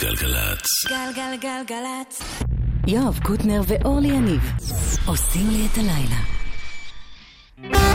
גלגלצ. גלגלגלגלצ. יואב קוטנר ואורלי יניב עושים לי את הלילה.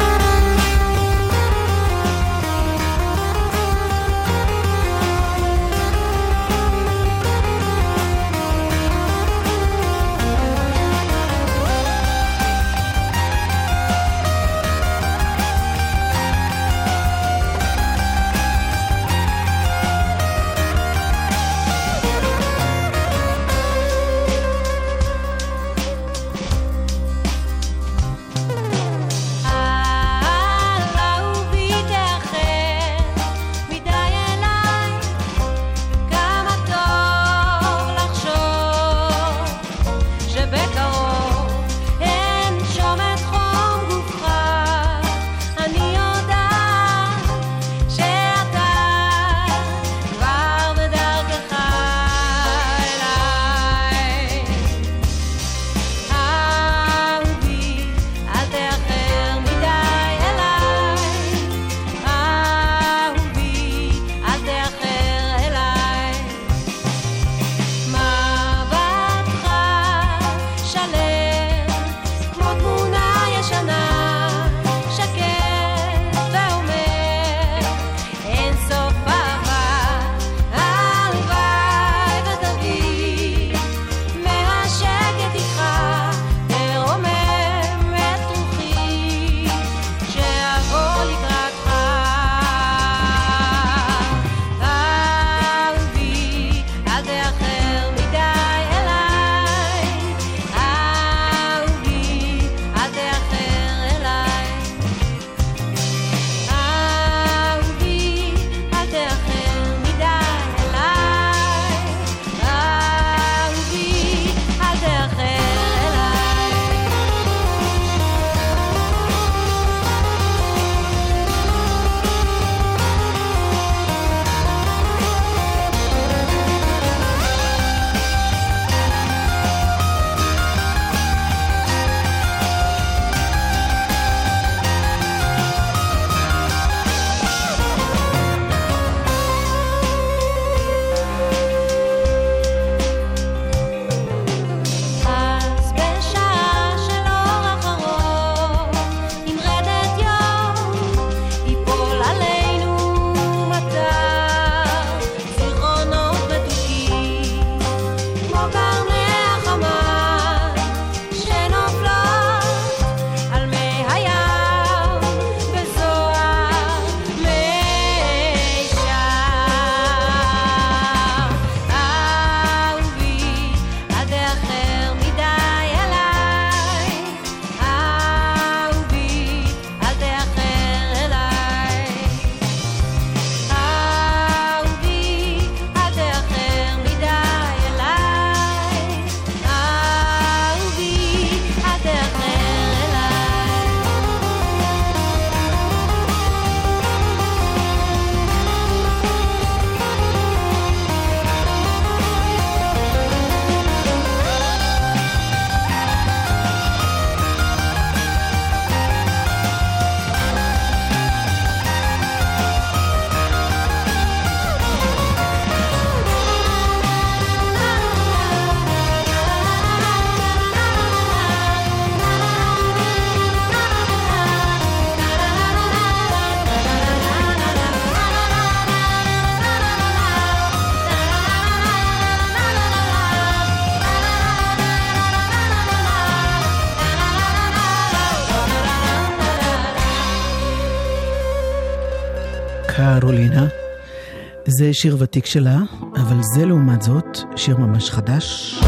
שיר ותיק שלה, אבל זה לעומת זאת שיר ממש חדש.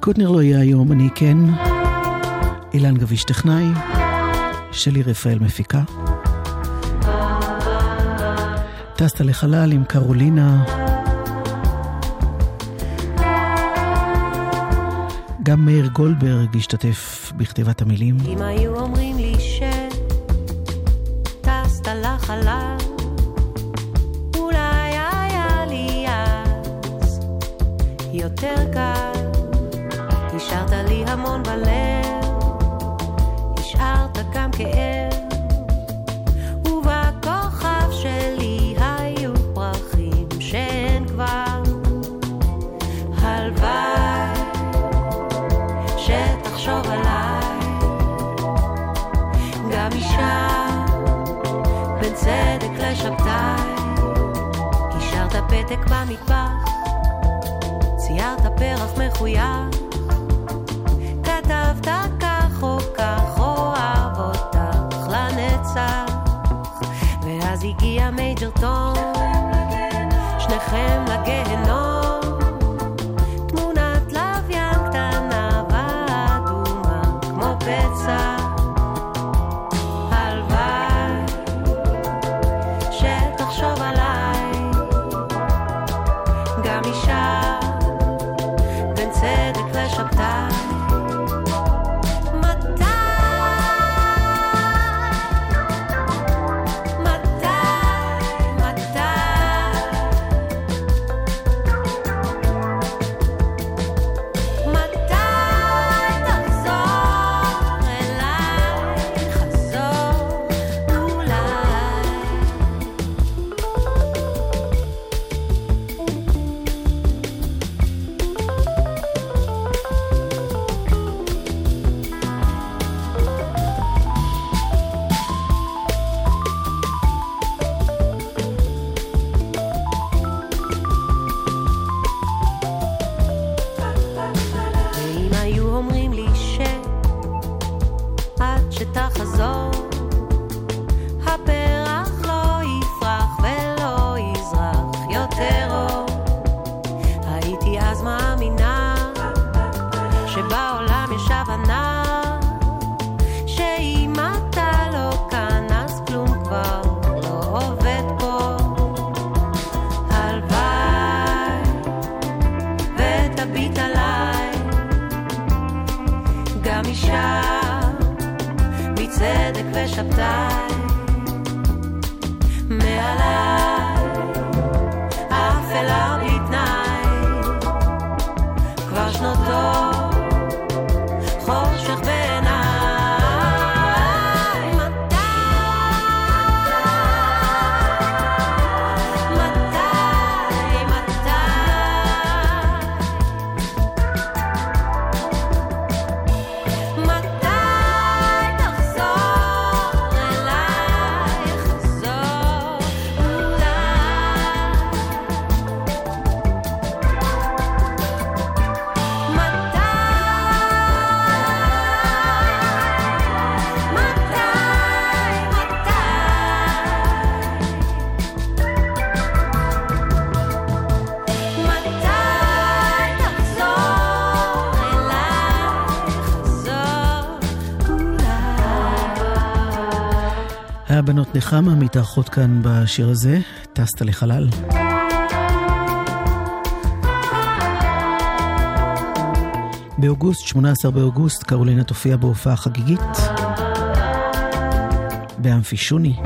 קוטנר לא יהיה היום, אני כן. אילן גביש טכנאי, שלי רפאל מפיקה. טסת לחלל עם קרולינה. גם מאיר גולדברג השתתף בכתיבת המילים. אם היו אומרים לי לחלל, אולי היה לי אז יותר קל. השארת לי המון בלב, סדק במטבח, ציירת פרח מחויך, כתבת כך או כך אוהב אותך לנצח, ואז הגיע מייג'ר טום, שניכם לגהנום. נחמה מתארחות כאן בשיר הזה, טסת לחלל. באוגוסט, 18 באוגוסט, קרולינה תופיע בהופעה חגיגית באמפי שוני.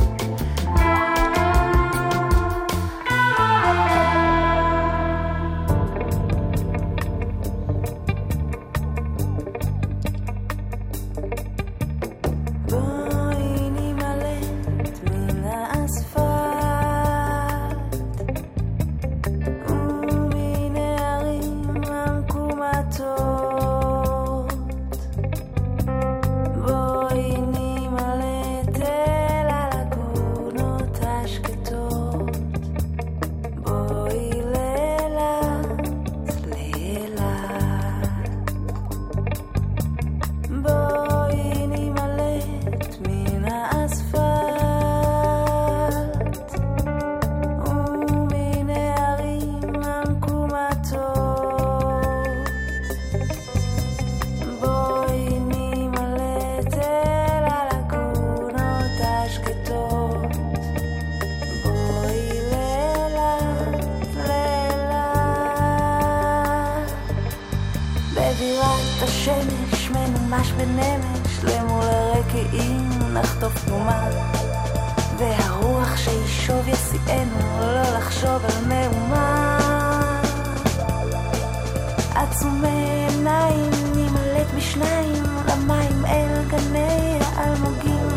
שניים למים אל גני האלמוגים.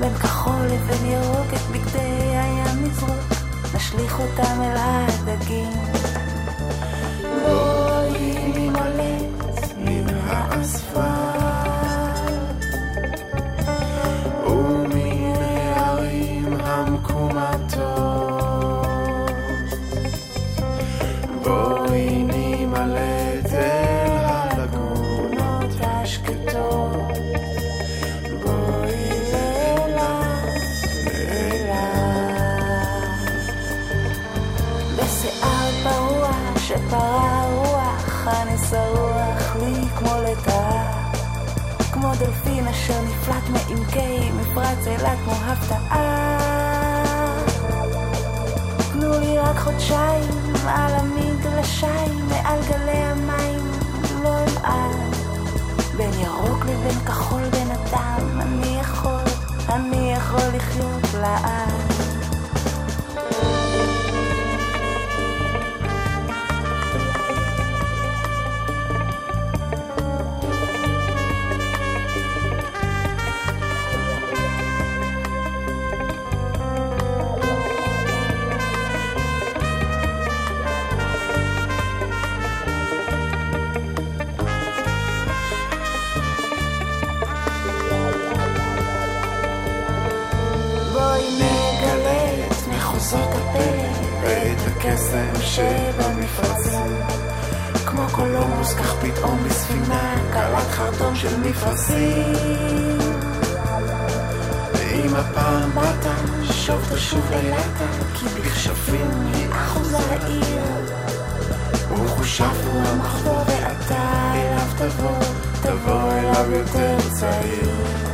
בין כחול לבין ירוק את בגדי הים נזרוק. נשליך אותם אל הדגים. מפרץ אילת כמו הפתעה. תנו לי רק חודשיים על המגלשיים מעל גלי המים, לא אמעט. בין ירוק לבין כחול בינתיים, אני יכול, אני יכול לחיות לעד. הקסם שבמפרצים כמו קולומבוס כך פתאום בספינה קלט חרטום של מפרשים. ואם הפעם באת שוב תשוב לילה כי בכשפים היא אחוזה העיר. ומחושב הוא המחבור ואתה אליו תבוא תבוא אליו יותר צעיר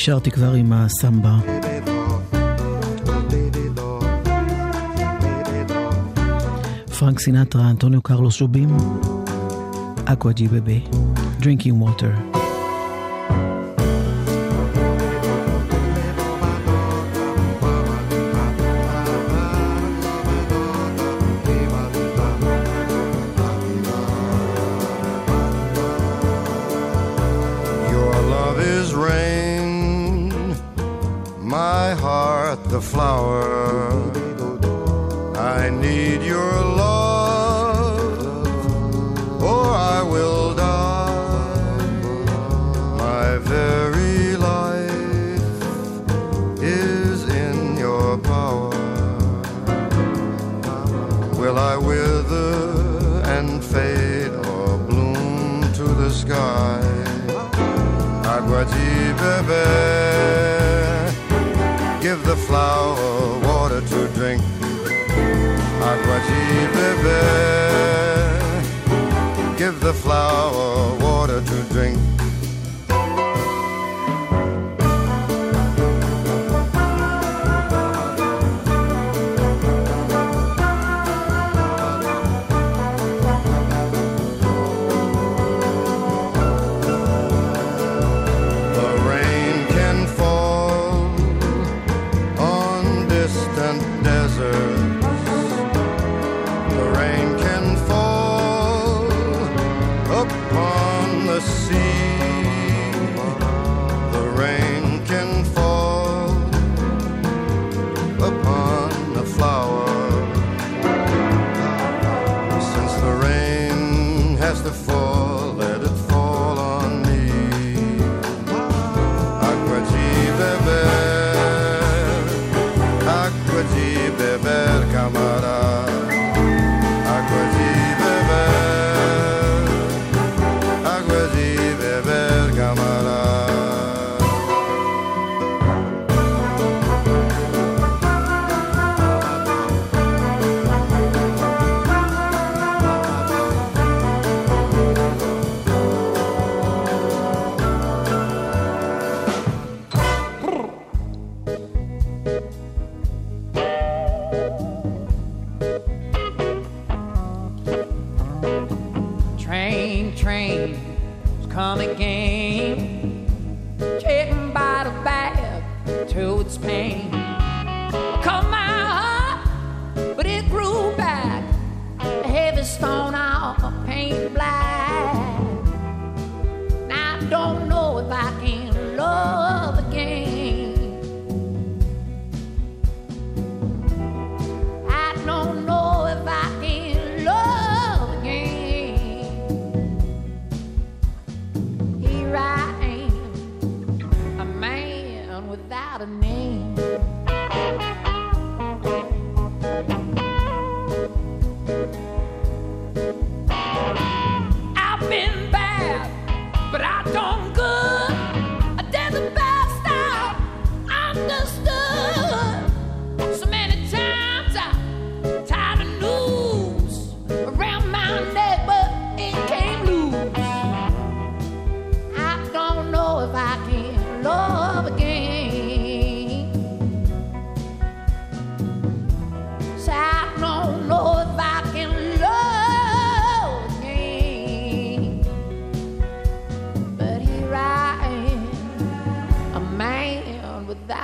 נשארתי כבר עם הסמבה. פרנק סינטרה, אנטוניו קרלוס שובים, אקווה ג'י בבי, Drinking Water. I need your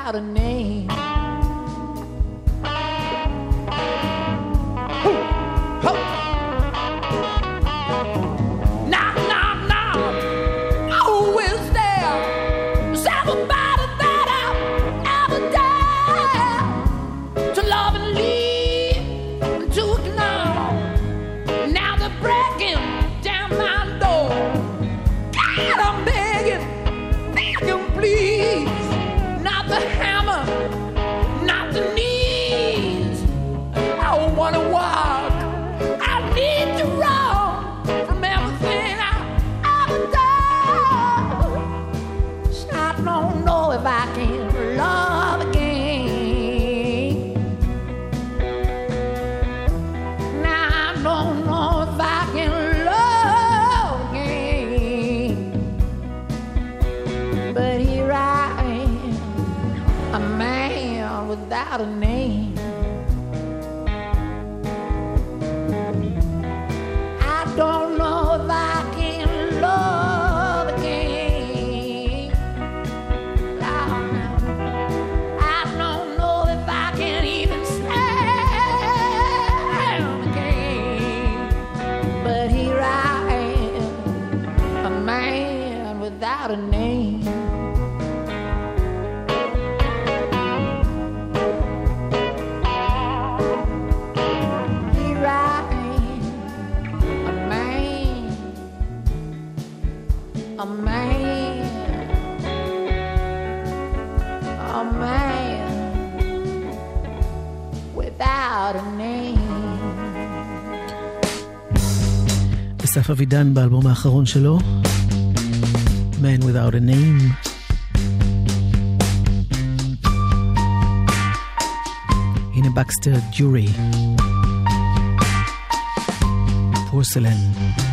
out a name. אסף אבידן באלבום האחרון שלו, Man Without a Name. הנה בקסטר ג'ורי, פורסלן.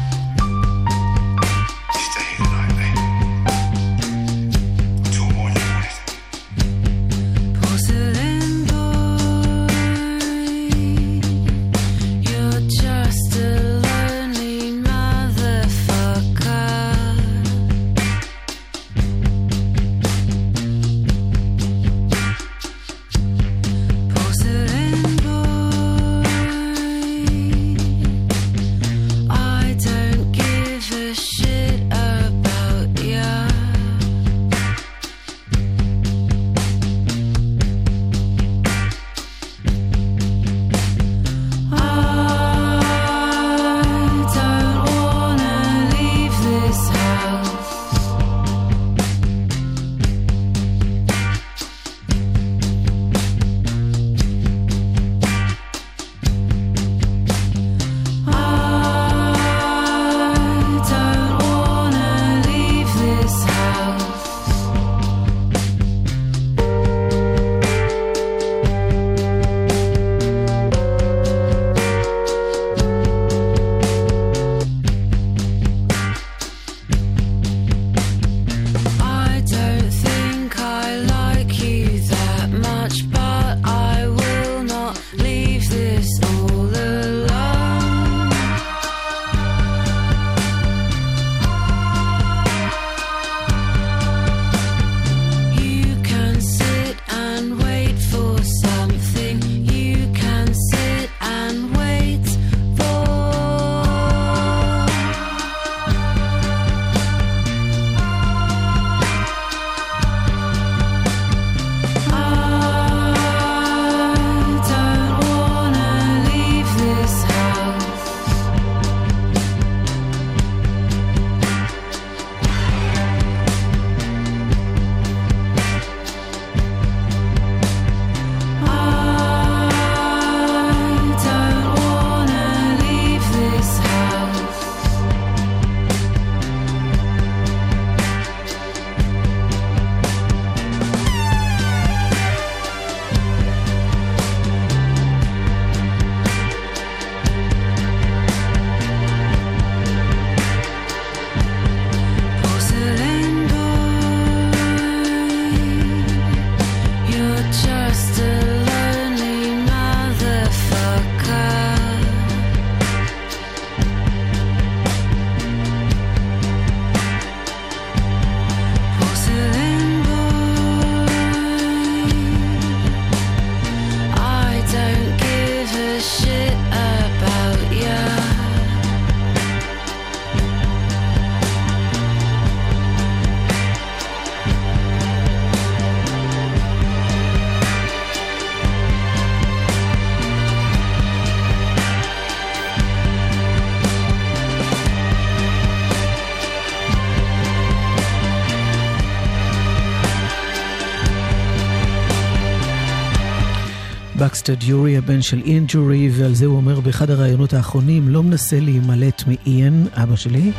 בקסטר יורי, הבן של איין ג'ורי, ועל זה הוא אומר באחד הראיונות האחרונים, לא מנסה להימלט מאיין, אבא שלי,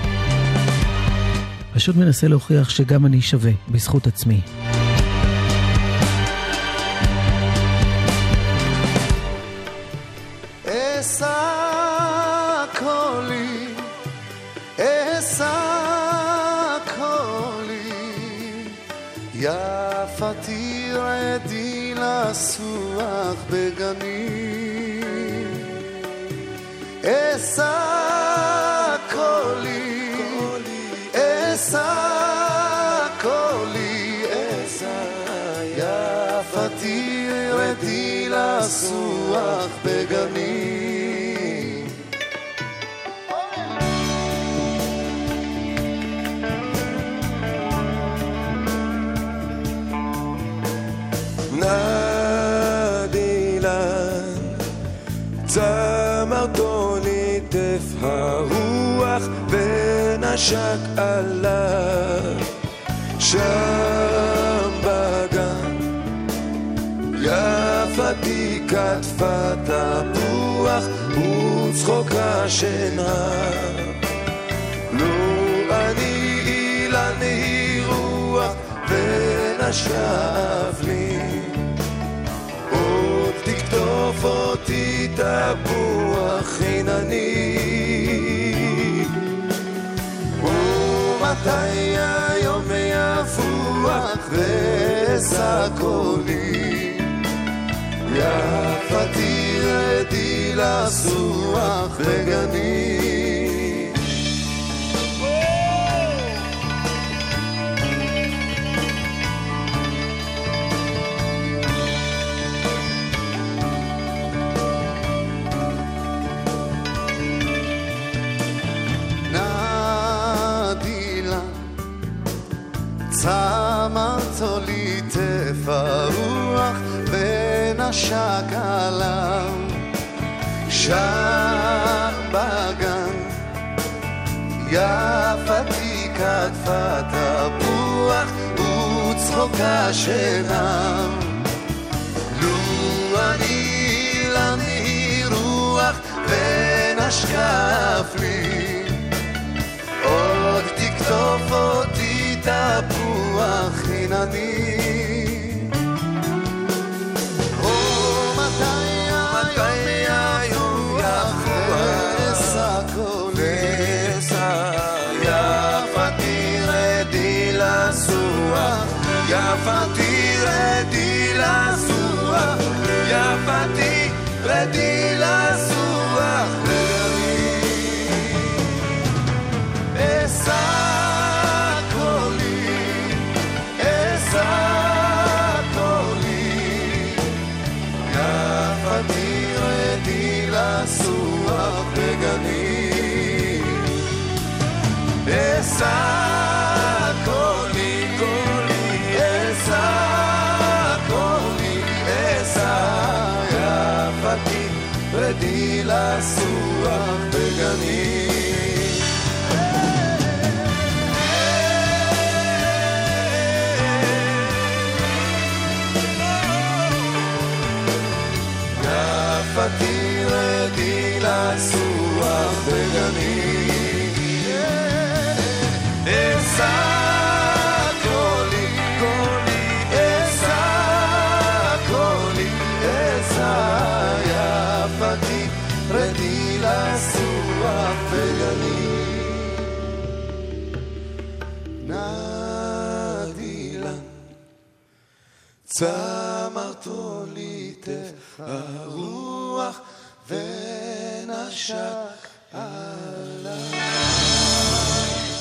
פשוט מנסה להוכיח שגם אני שווה, בזכות עצמי. נדילן, צמרתו ליטף הרוח ונשק עליו. שם בגן יפתי כתפה תפוח וצחוקה שנהר לו אני אילן היא רוח ונשב לי אותי תפוח חינני ומתי היום יפוח ואשא קולי יפתי רדי לסוח בגנים ליטף הרוח ונשק עליו. שם בגן יפתי כתפה תפוח וצחוקה שנם לו אני למי רוח ונשקף לי. עוד תקטוף אותי תפוח חינני יפתי רדי לסוח יפתי רדי לסוח אשא קולי אשא קולי יפתי רדי לסוח בגנים אשא קולי רדי לסוח בגנים צמרתו ליטף הרוח ונשק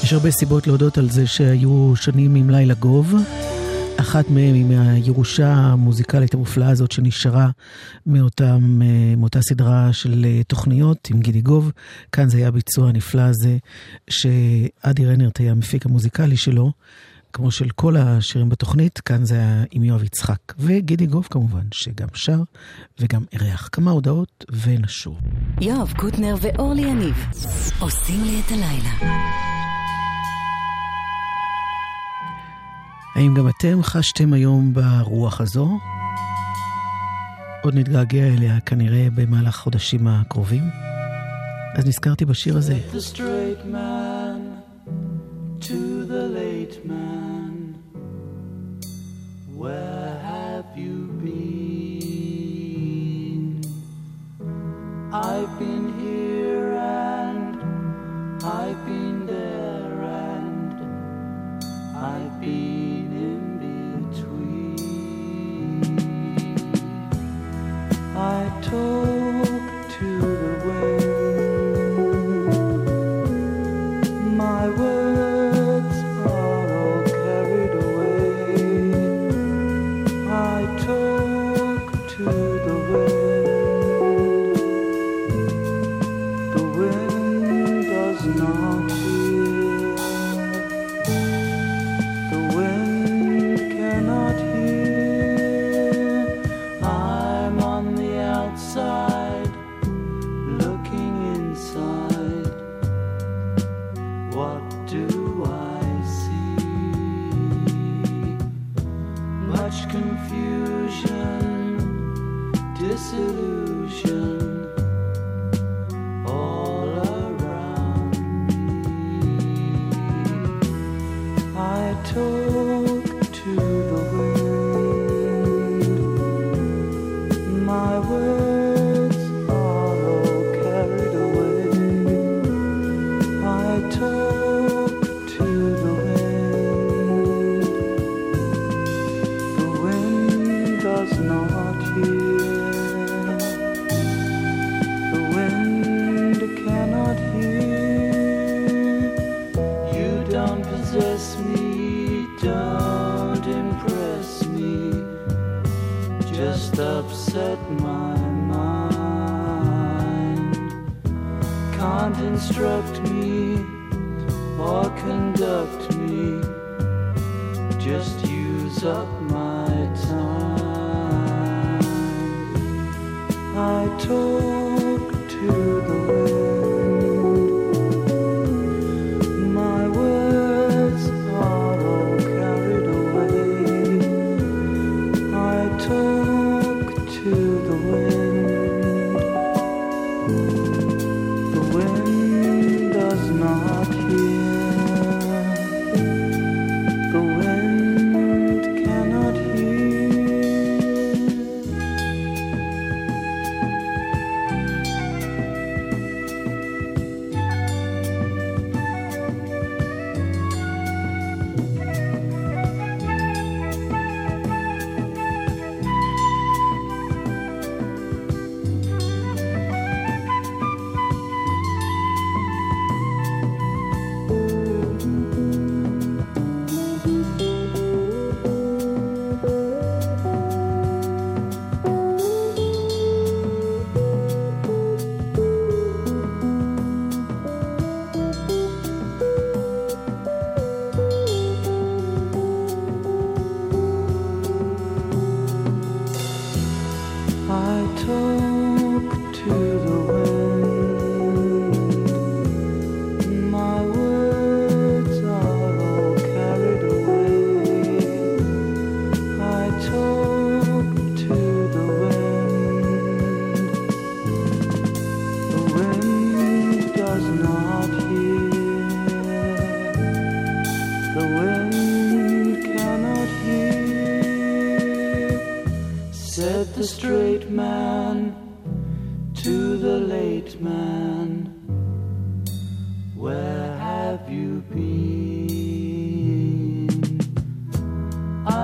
יש הרבה סיבות להודות על זה שהיו שנים עם לילה גוב. אחת מהן היא מהירושה המוזיקלית המופלאה הזאת שנשארה מאותם, אה, מאותה סדרה של אה, תוכניות עם גידי גוב. כאן זה היה הביצוע הנפלא הזה שאדי רנרט היה המפיק המוזיקלי שלו, כמו של כל השירים בתוכנית, כאן זה היה עם יואב יצחק. וגידי גוב כמובן, שגם שר וגם אירח. כמה הודעות ונשוב. יואב קוטנר ואורלי יניב עושים לי את הלילה. האם גם אתם חשתם היום ברוח הזו? עוד נתגעגע אליה כנראה במהלך החודשים הקרובים? אז נזכרתי בשיר הזה. To the late man,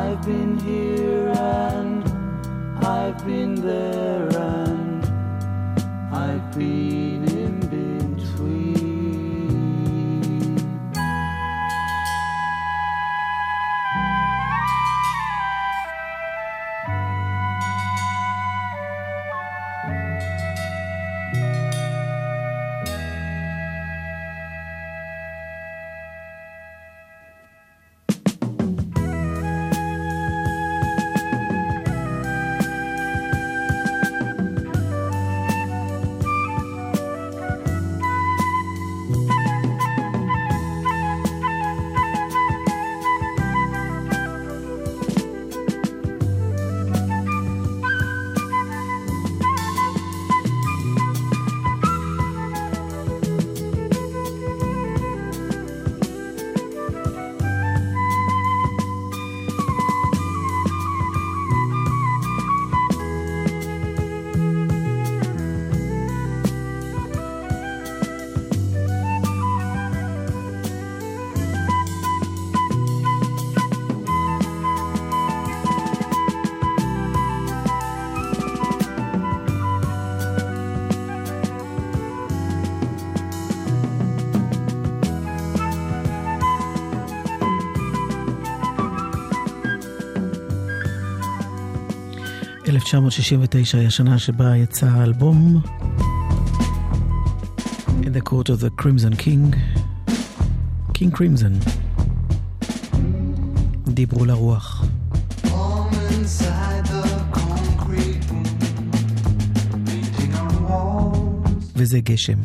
I've been here and I've been there and I've been 1969 היא השנה שבה יצא האלבום. In the court of the Crimson King, King Crimson, דיברו לרוח. וזה גשם.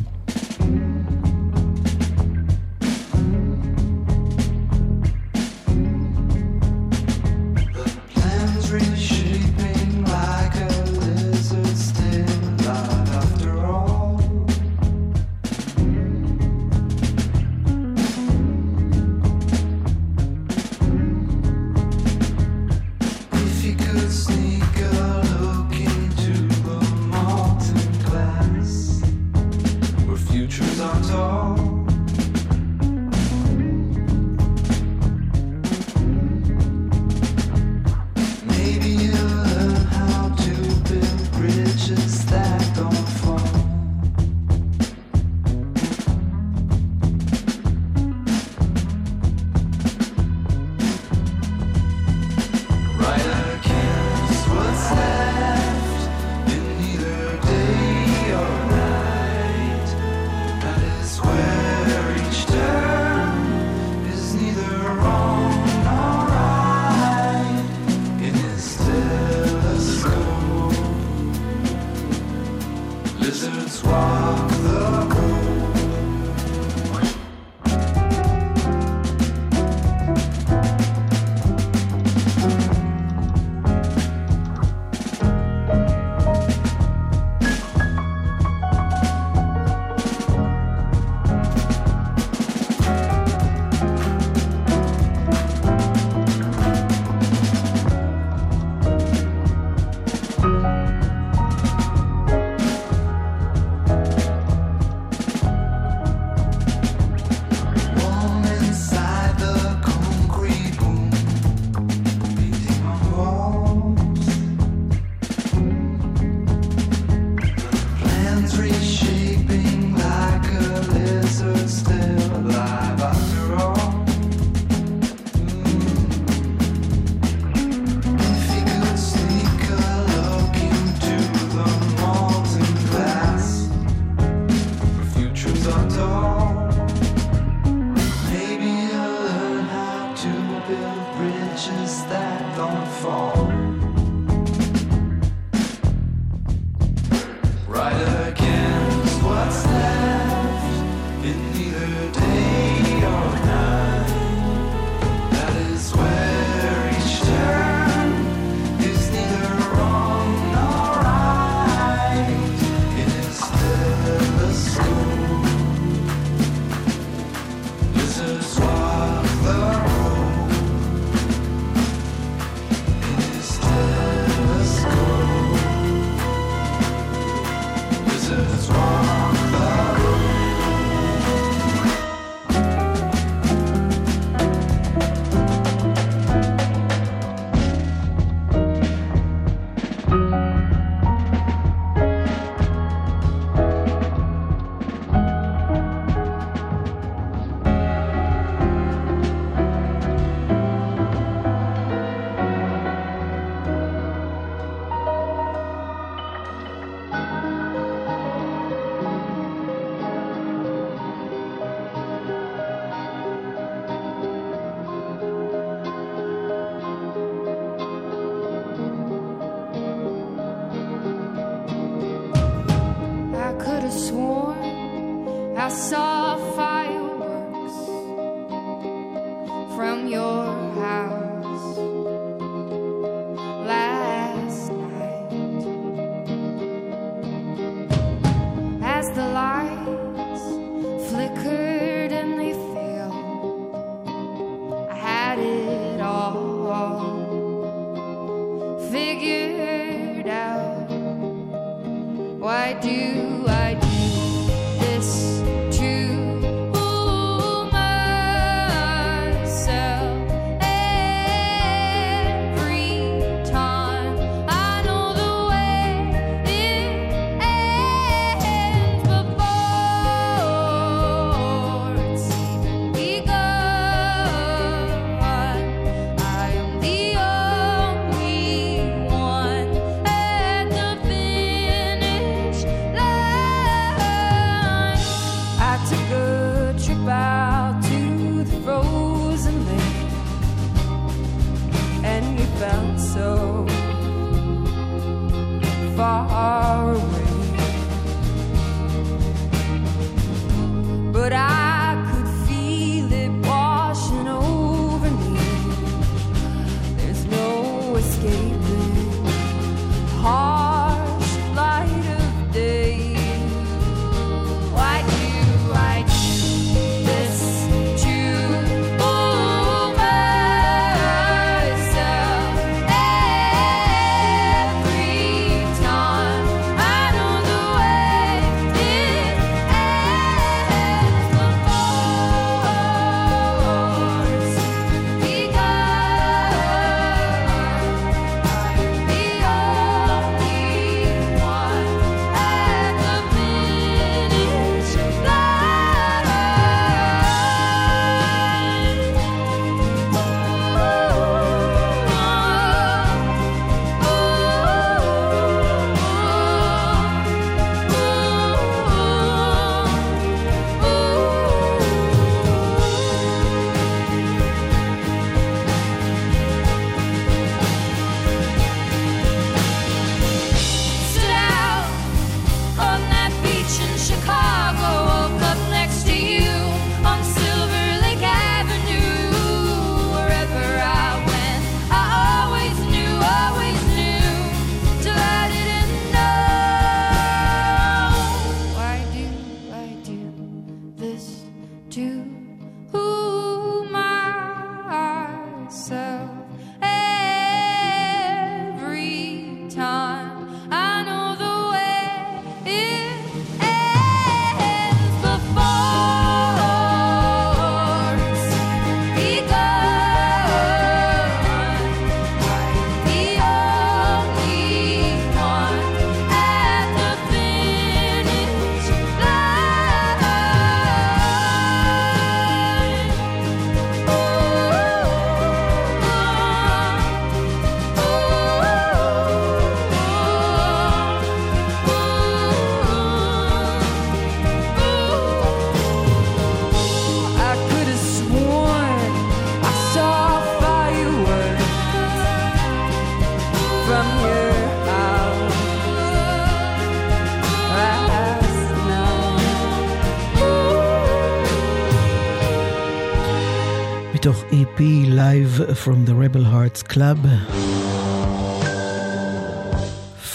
from the Rebel Hearts Club,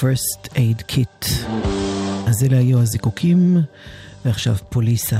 First Aid Kit. אז אלה היו הזיקוקים, ועכשיו פוליסה.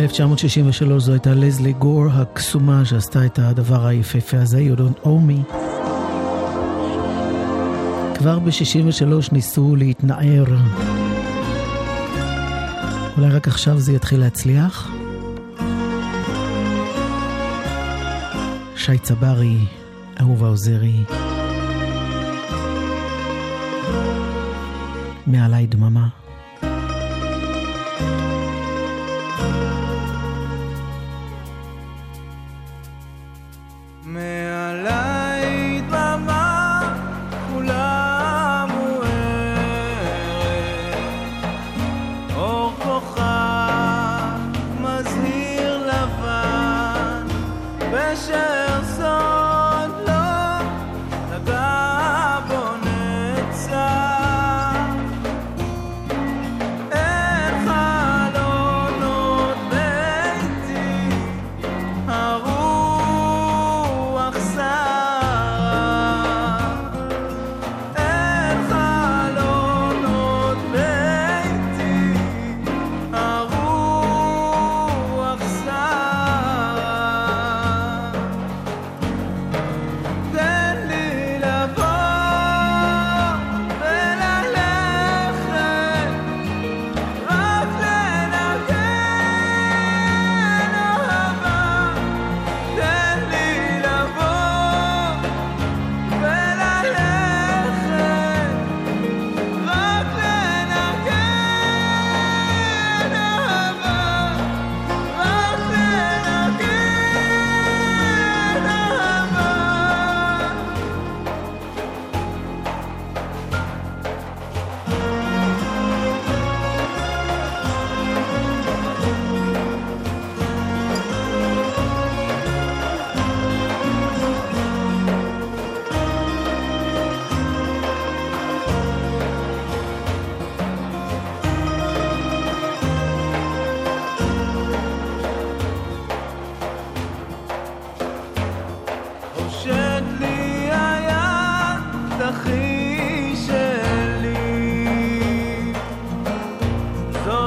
ב-1963 זו הייתה לזלי גור הקסומה שעשתה את הדבר היפהפה הזה, You Don't Owe Me. כבר ב-63 ניסו להתנער. אולי רק עכשיו זה יתחיל להצליח? שי צברי, אהובה עוזרי. מעליי דממה. special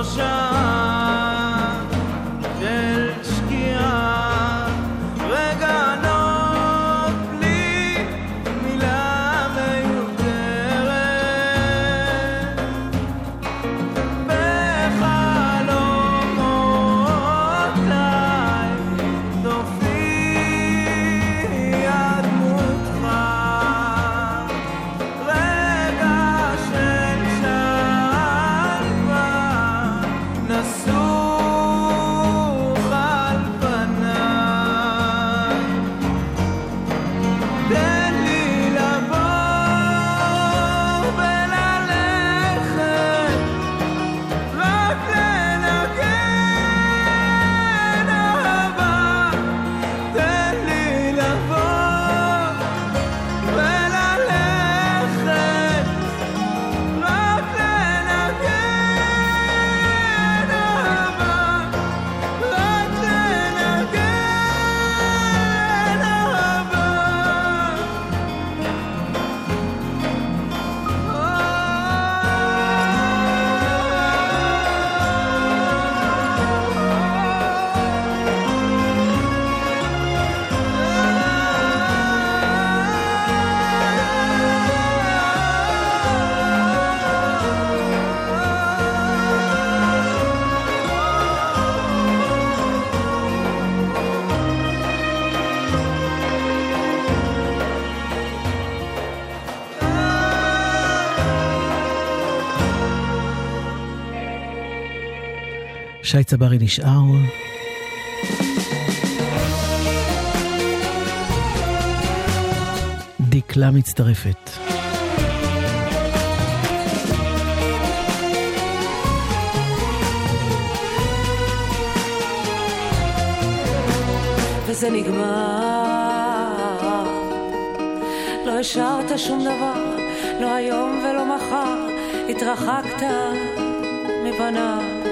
想 שי צברי נשאר. דקלה מצטרפת. וזה נגמר. לא השארת שום דבר, לא היום ולא מחר, התרחקת מפניו.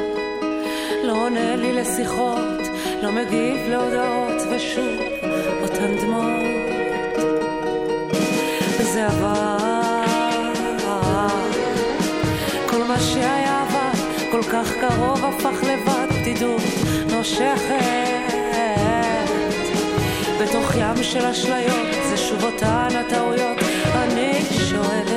לא עונה לי לשיחות, לא מגיב להודעות, ושוב אותן דמעות. זה עבר, כל מה שהיה עבר, כל כך קרוב הפך לבד, בדידות נושכת. בתוך ים של אשליות, זה שוב אותן הטעויות, אני שואלת.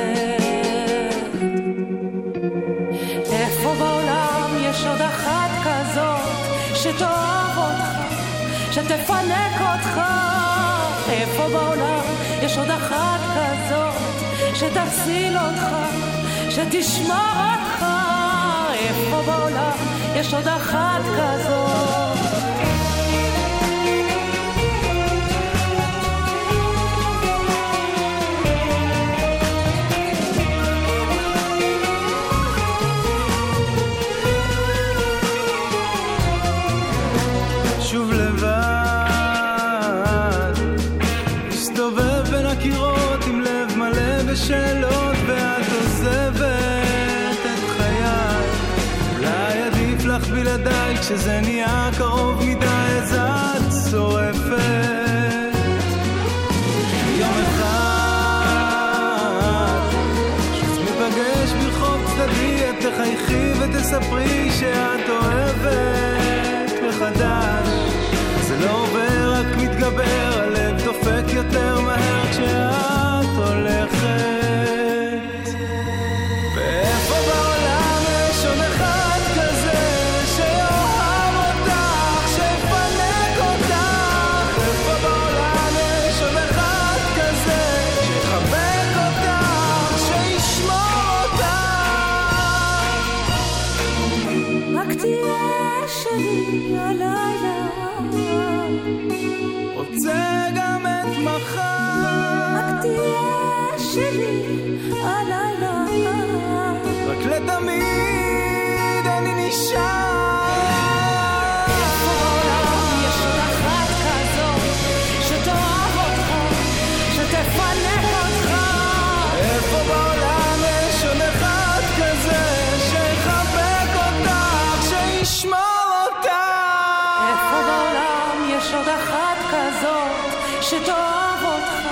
שתפנק אותך? איפה בעולם יש עוד אחת כזאת שתציל אותך, שתשמור אותך? איפה בעולם יש עוד אחת כזאת? ashes and Yaakov. כזאת שתאהב אותך,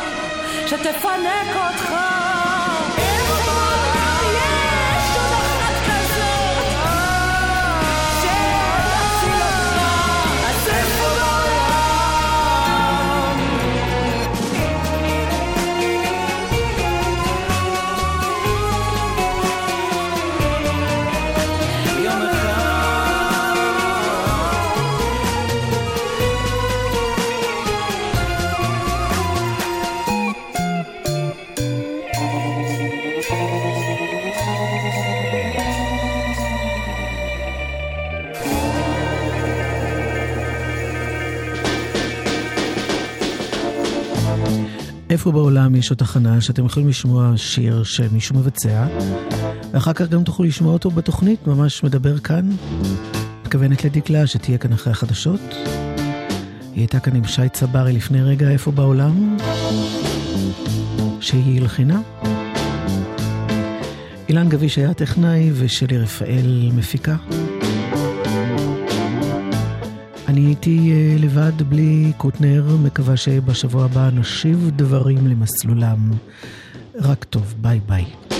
שתפנק אותך? איפה בעולם יש עוד תחנה שאתם יכולים לשמוע שיר שמישהו מבצע, ואחר כך גם תוכלו לשמוע אותו בתוכנית, ממש מדבר כאן. מתכוונת לדקלה שתהיה כאן אחרי החדשות. היא הייתה כאן עם שי צברי לפני רגע, איפה בעולם? שהיא הלחינה. אילן גביש היה טכנאי ושלי רפאל מפיקה. אני הייתי אה, לבד בלי קוטנר, מקווה שבשבוע הבא נשיב דברים למסלולם. רק טוב, ביי ביי.